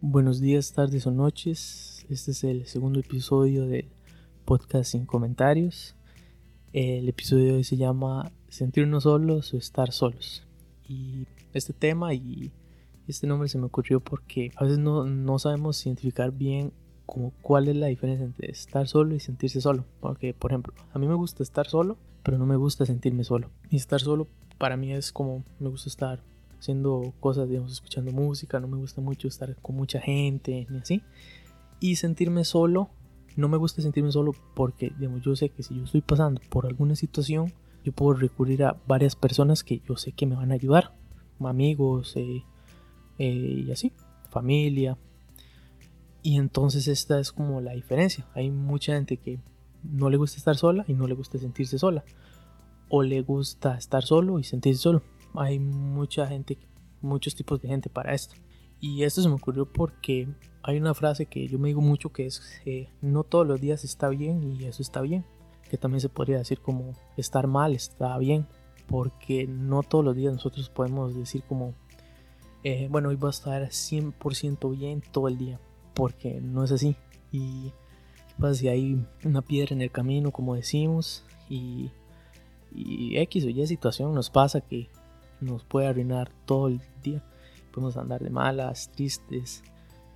Buenos días, tardes o noches. Este es el segundo episodio del podcast sin comentarios. El episodio de hoy se llama Sentirnos solos o estar solos. Y este tema y este nombre se me ocurrió porque a veces no, no sabemos identificar bien como cuál es la diferencia entre estar solo y sentirse solo. Porque, por ejemplo, a mí me gusta estar solo, pero no me gusta sentirme solo. Y estar solo para mí es como me gusta estar haciendo cosas, digamos, escuchando música, no me gusta mucho estar con mucha gente, ni así. Y sentirme solo, no me gusta sentirme solo porque, digamos, yo sé que si yo estoy pasando por alguna situación, yo puedo recurrir a varias personas que yo sé que me van a ayudar, amigos eh, eh, y así, familia, y entonces esta es como la diferencia. Hay mucha gente que no le gusta estar sola y no le gusta sentirse sola. O le gusta estar solo y sentirse solo. Hay mucha gente, muchos tipos de gente para esto. Y esto se me ocurrió porque hay una frase que yo me digo mucho que es eh, no todos los días está bien y eso está bien. Que también se podría decir como estar mal está bien. Porque no todos los días nosotros podemos decir como, eh, bueno, hoy va a estar 100% bien todo el día porque no es así. Y qué pasa si hay una piedra en el camino, como decimos, y, y X o Y situación nos pasa que nos puede arruinar todo el día. Podemos andar de malas, tristes.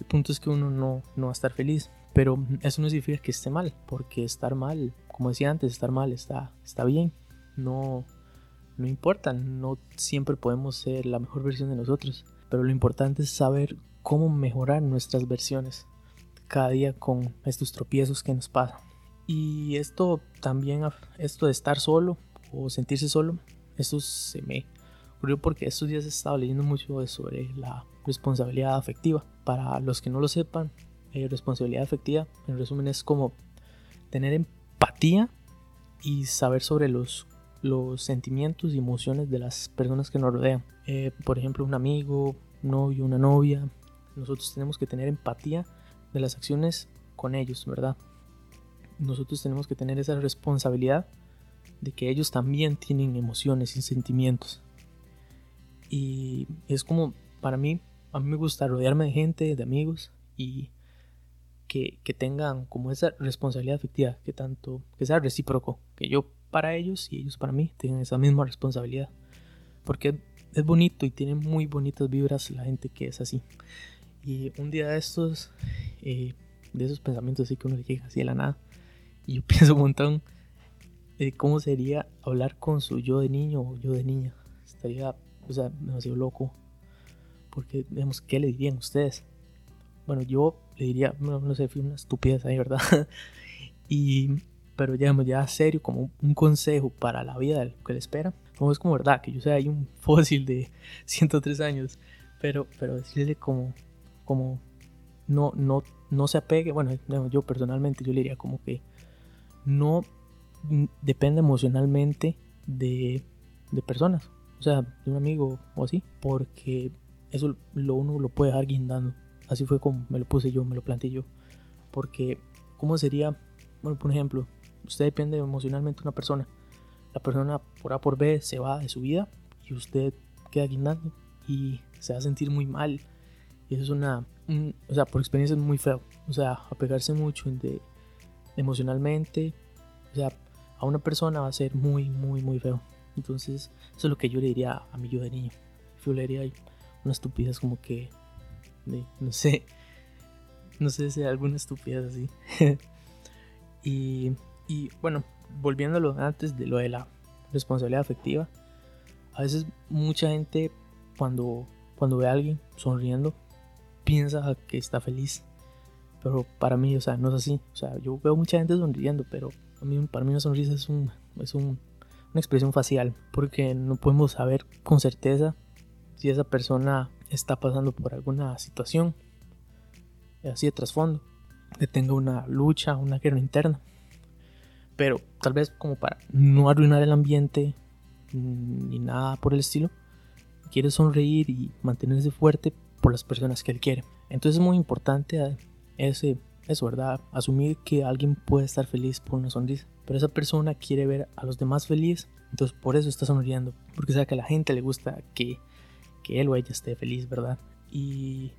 El punto es que uno no, no va a estar feliz. Pero eso no significa que esté mal, porque estar mal, como decía antes, estar mal está, está bien. No, no importa, no siempre podemos ser la mejor versión de nosotros. Pero lo importante es saber cómo mejorar nuestras versiones cada día con estos tropiezos que nos pasan. Y esto también, esto de estar solo o sentirse solo, eso se me ocurrió porque estos días he estado leyendo mucho sobre la responsabilidad afectiva. Para los que no lo sepan, eh, responsabilidad afectiva, en resumen, es como tener empatía y saber sobre los, los sentimientos y emociones de las personas que nos rodean. Eh, por ejemplo, un amigo, un novio, una novia, nosotros tenemos que tener empatía de las acciones con ellos, ¿verdad? Nosotros tenemos que tener esa responsabilidad de que ellos también tienen emociones y sentimientos. Y es como, para mí, a mí me gusta rodearme de gente, de amigos y que, que tengan como esa responsabilidad afectiva, que tanto, que sea recíproco, que yo para ellos y ellos para mí tengan esa misma responsabilidad. Porque es bonito y tiene muy bonitas vibras la gente que es así. Y un día de estos, eh, de esos pensamientos así que uno le llega así de la nada, y yo pienso un montón de cómo sería hablar con su yo de niño o yo de niña. Estaría, o sea, demasiado loco. Porque, digamos, ¿qué le dirían ustedes? Bueno, yo le diría, no, no sé, fui una estupidez ahí, ¿verdad? y, pero digamos, ya serio, como un consejo para la vida, que le espera. Como es como verdad, que yo sea ahí un fósil de 103 años, pero, pero decirle como, como no, no, no se apegue, bueno, yo personalmente yo le diría como que no depende emocionalmente de, de personas, o sea, de un amigo o así, porque eso lo uno lo puede dejar guindando. Así fue como me lo puse yo, me lo planteé yo. Porque, ¿cómo sería? Bueno, por ejemplo, usted depende emocionalmente de una persona. La persona por A por B se va de su vida y usted queda guindando y se va a sentir muy mal y eso es una, o sea, por experiencia es muy feo. O sea, apegarse mucho de, emocionalmente, o sea, a una persona va a ser muy, muy, muy feo. Entonces, eso es lo que yo le diría a mi yo de niño. Yo le diría una estupidez como que, no sé, no sé si alguna estupidez así. y, y bueno, volviéndolo antes de lo de la responsabilidad afectiva, a veces mucha gente cuando, cuando ve a alguien sonriendo, piensa que está feliz. Pero para mí, o sea, no es así. O sea, yo veo mucha gente sonriendo, pero a mí, para mí una sonrisa es, un, es un, una expresión facial. Porque no podemos saber con certeza si esa persona está pasando por alguna situación así de trasfondo. Que tenga una lucha, una guerra interna. Pero tal vez como para no arruinar el ambiente mm, ni nada por el estilo. Quiere sonreír y mantenerse fuerte por las personas que él quiere. Entonces es muy importante eh, ese, eso, ¿verdad? Asumir que alguien puede estar feliz por una sonrisa. Pero esa persona quiere ver a los demás feliz, entonces por eso está sonriendo. Porque sabe que a la gente le gusta que, que él o ella esté feliz, ¿verdad? Y,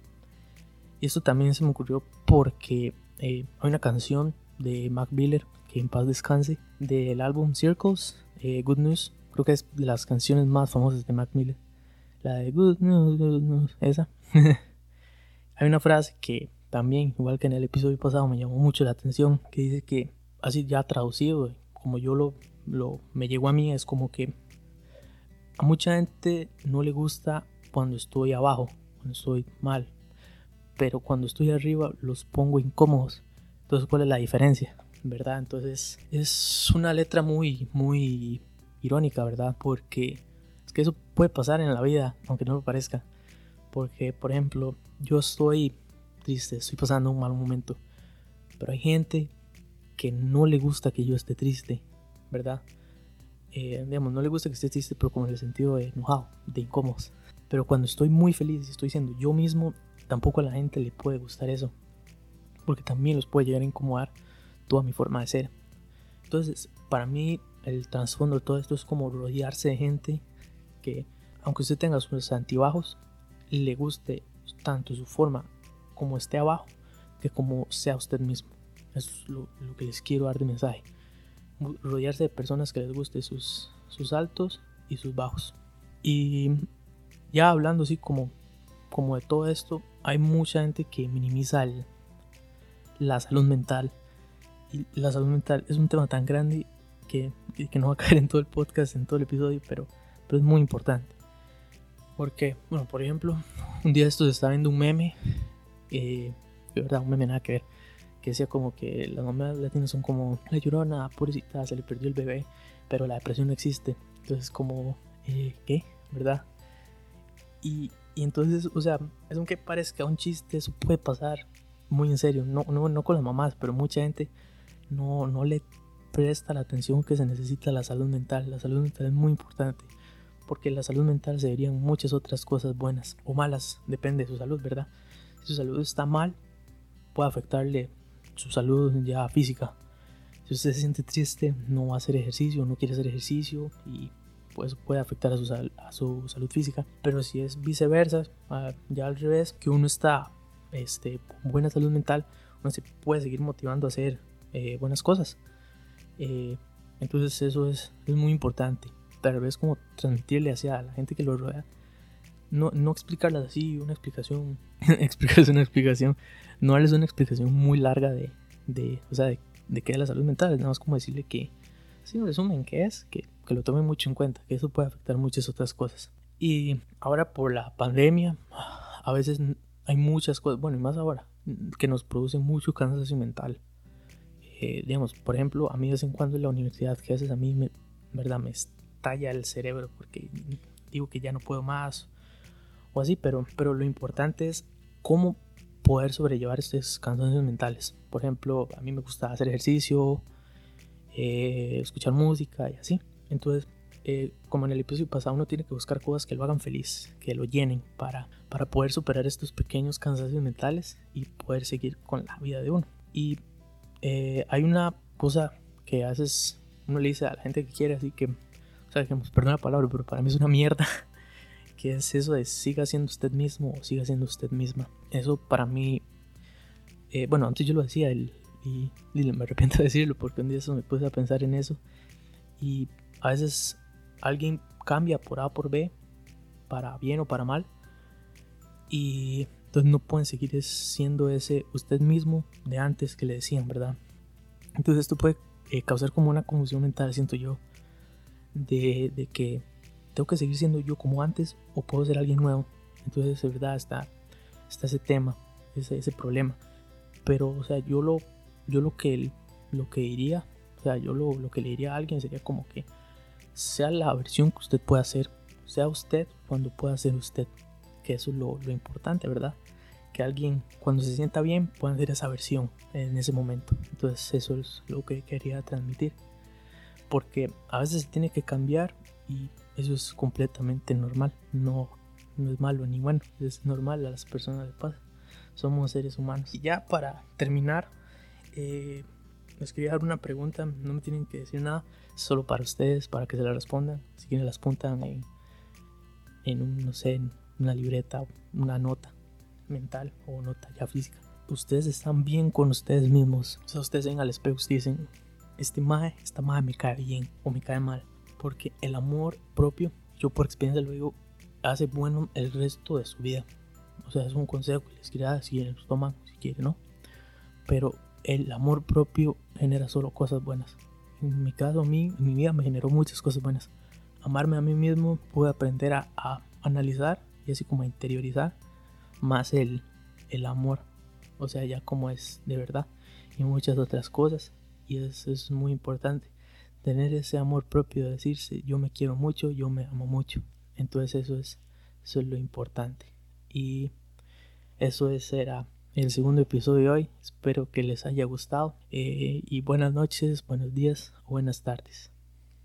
Y esto también se me ocurrió porque eh, hay una canción de Mac Miller, que en paz descanse, del álbum Circles, eh, Good News. Creo que es de las canciones más famosas de Mac Miller. La de Good News, Good News, esa. hay una frase que también, igual que en el episodio pasado, me llamó mucho la atención, que dice que, así ya traducido, como yo lo, lo me llegó a mí, es como que a mucha gente no le gusta cuando estoy abajo, cuando estoy mal, pero cuando estoy arriba los pongo incómodos. Entonces, ¿cuál es la diferencia? ¿Verdad? Entonces, es una letra muy, muy irónica, ¿verdad? Porque es que eso puede pasar en la vida, aunque no lo parezca. Porque, por ejemplo, yo estoy triste, estoy pasando un mal momento. Pero hay gente que no le gusta que yo esté triste, ¿verdad? Eh, digamos, no le gusta que esté triste, pero como en el sentido de enojado, de incómodos. Pero cuando estoy muy feliz y estoy siendo yo mismo, tampoco a la gente le puede gustar eso. Porque también los puede llegar a incomodar toda mi forma de ser. Entonces, para mí, el trasfondo de todo esto es como rodearse de gente que, aunque usted tenga sus antibajos, le guste tanto su forma como esté abajo, que como sea usted mismo. Eso es lo, que les quiero dar de mensaje. Rodearse de personas que les guste sus, sus altos y sus bajos. Y ya hablando así como, como de todo esto, hay mucha gente que minimiza la salud mental. Y la salud mental es un tema tan grande que, que, no va a caer en todo el podcast, en todo el episodio, pero, pero es muy importante. Porque, bueno, por ejemplo, un día esto se está viendo un meme eh, de verdad, un meme nada que ver, que decía como que las mamás latinas son como la llorona, pobrecita, se le perdió el bebé, pero la depresión no existe. Entonces, como, eh, ¿qué? ¿Verdad? Y, y, entonces, o sea, es aunque parezca un chiste, eso puede pasar muy en serio, no, no, no con las mamás, pero mucha gente no, no le presta la atención que se necesita a la salud mental. La salud mental es muy importante porque la salud mental se verían muchas otras cosas buenas o malas, depende de su salud, ¿verdad? Su salud está mal, puede afectarle su salud ya física. Si usted se siente triste, no va a hacer ejercicio, no quiere hacer ejercicio y pues puede afectar a su, a su salud física. Pero si es viceversa, ya al revés, que uno está este, con buena salud mental, uno se puede seguir motivando a hacer eh, buenas cosas. Eh, entonces eso es, es muy importante. Tal vez como transmitirle hacia la gente que lo rodea no, no explicarlas así, una explicación, explicarles una explicación, no darles una explicación muy larga de, de o sea, de, de qué es la salud mental, es nada más como decirle que, así un resumen, que es, que, que lo tomen mucho en cuenta, que eso puede afectar muchas otras cosas. Y ahora por la pandemia, a veces hay muchas cosas, bueno, y más ahora, que nos produce mucho cansancio mental. Eh, digamos, por ejemplo, a mí de vez en cuando en la universidad, que a veces a mí, me, verdad, me estalla el cerebro porque digo que ya no puedo más o así, pero, pero lo importante es cómo poder sobrellevar estos cansancios mentales. Por ejemplo, a mí me gusta hacer ejercicio, eh, escuchar música y así. Entonces, eh, como en el episodio pasado, uno tiene que buscar cosas que lo hagan feliz, que lo llenen para, para poder superar estos pequeños cansancios mentales y poder seguir con la vida de uno. Y eh, hay una cosa que a veces uno le dice a la gente que quiere, así que, o sea, digamos, perdón la palabra, pero para mí es una mierda. ¿Qué es eso de siga siendo usted mismo o siga siendo usted misma? Eso para mí, eh, bueno, antes yo lo decía y, me arrepiento de decirlo porque un día eso me puse a pensar en eso y a veces alguien cambia por A por B, para bien o para mal y entonces no pueden seguir siendo ese usted mismo de antes que le decían, ¿verdad? Entonces esto puede eh, causar como una confusión mental, siento yo, de, de que tengo que seguir siendo yo como antes o puedo ser alguien nuevo. Entonces, de verdad, está, está ese tema, ese, ese problema. Pero, o sea, yo lo, yo lo que, lo que diría, o sea, yo lo, lo que le diría a alguien sería como que sea la versión que usted pueda hacer, sea usted cuando pueda ser usted. Que eso es lo, lo importante, ¿verdad? Que alguien cuando se sienta bien pueda hacer esa versión en ese momento. Entonces eso es lo que quería transmitir. Porque a veces se tiene que cambiar y eso es completamente normal, no, no es malo ni bueno, es normal a las personas de paz. Somos seres humanos. Y ya para terminar, eh, les quería dar una pregunta, no me tienen que decir nada, solo para ustedes, para que se la respondan. Si quieren las apuntan en, en un, no sé, en una libreta, una nota. mental o no talla física. Ustedes están bien con ustedes mismos. O sea, ustedes ven al espejo y dicen, este mae, esta mae me cae bien o me cae mal. Porque el amor propio, yo por experiencia lo digo, hace bueno el resto de su vida. O sea, es un consejo que les quería si el toman, si quieren, ¿no? Pero el amor propio genera solo cosas buenas. En mi caso, a mí, en mi vida me generó muchas cosas buenas. Amarme a mí mismo, pude aprender a, a analizar y así como a interiorizar más el, el amor. O sea, ya como es de verdad. Y muchas otras cosas. Y eso es muy importante. Tener ese amor propio de decirse, yo me quiero mucho, yo me amo mucho. Entonces eso es, eso es lo importante. Y eso es, será el segundo episodio de hoy. Espero que les haya gustado. Eh, y buenas noches, buenos días, buenas tardes.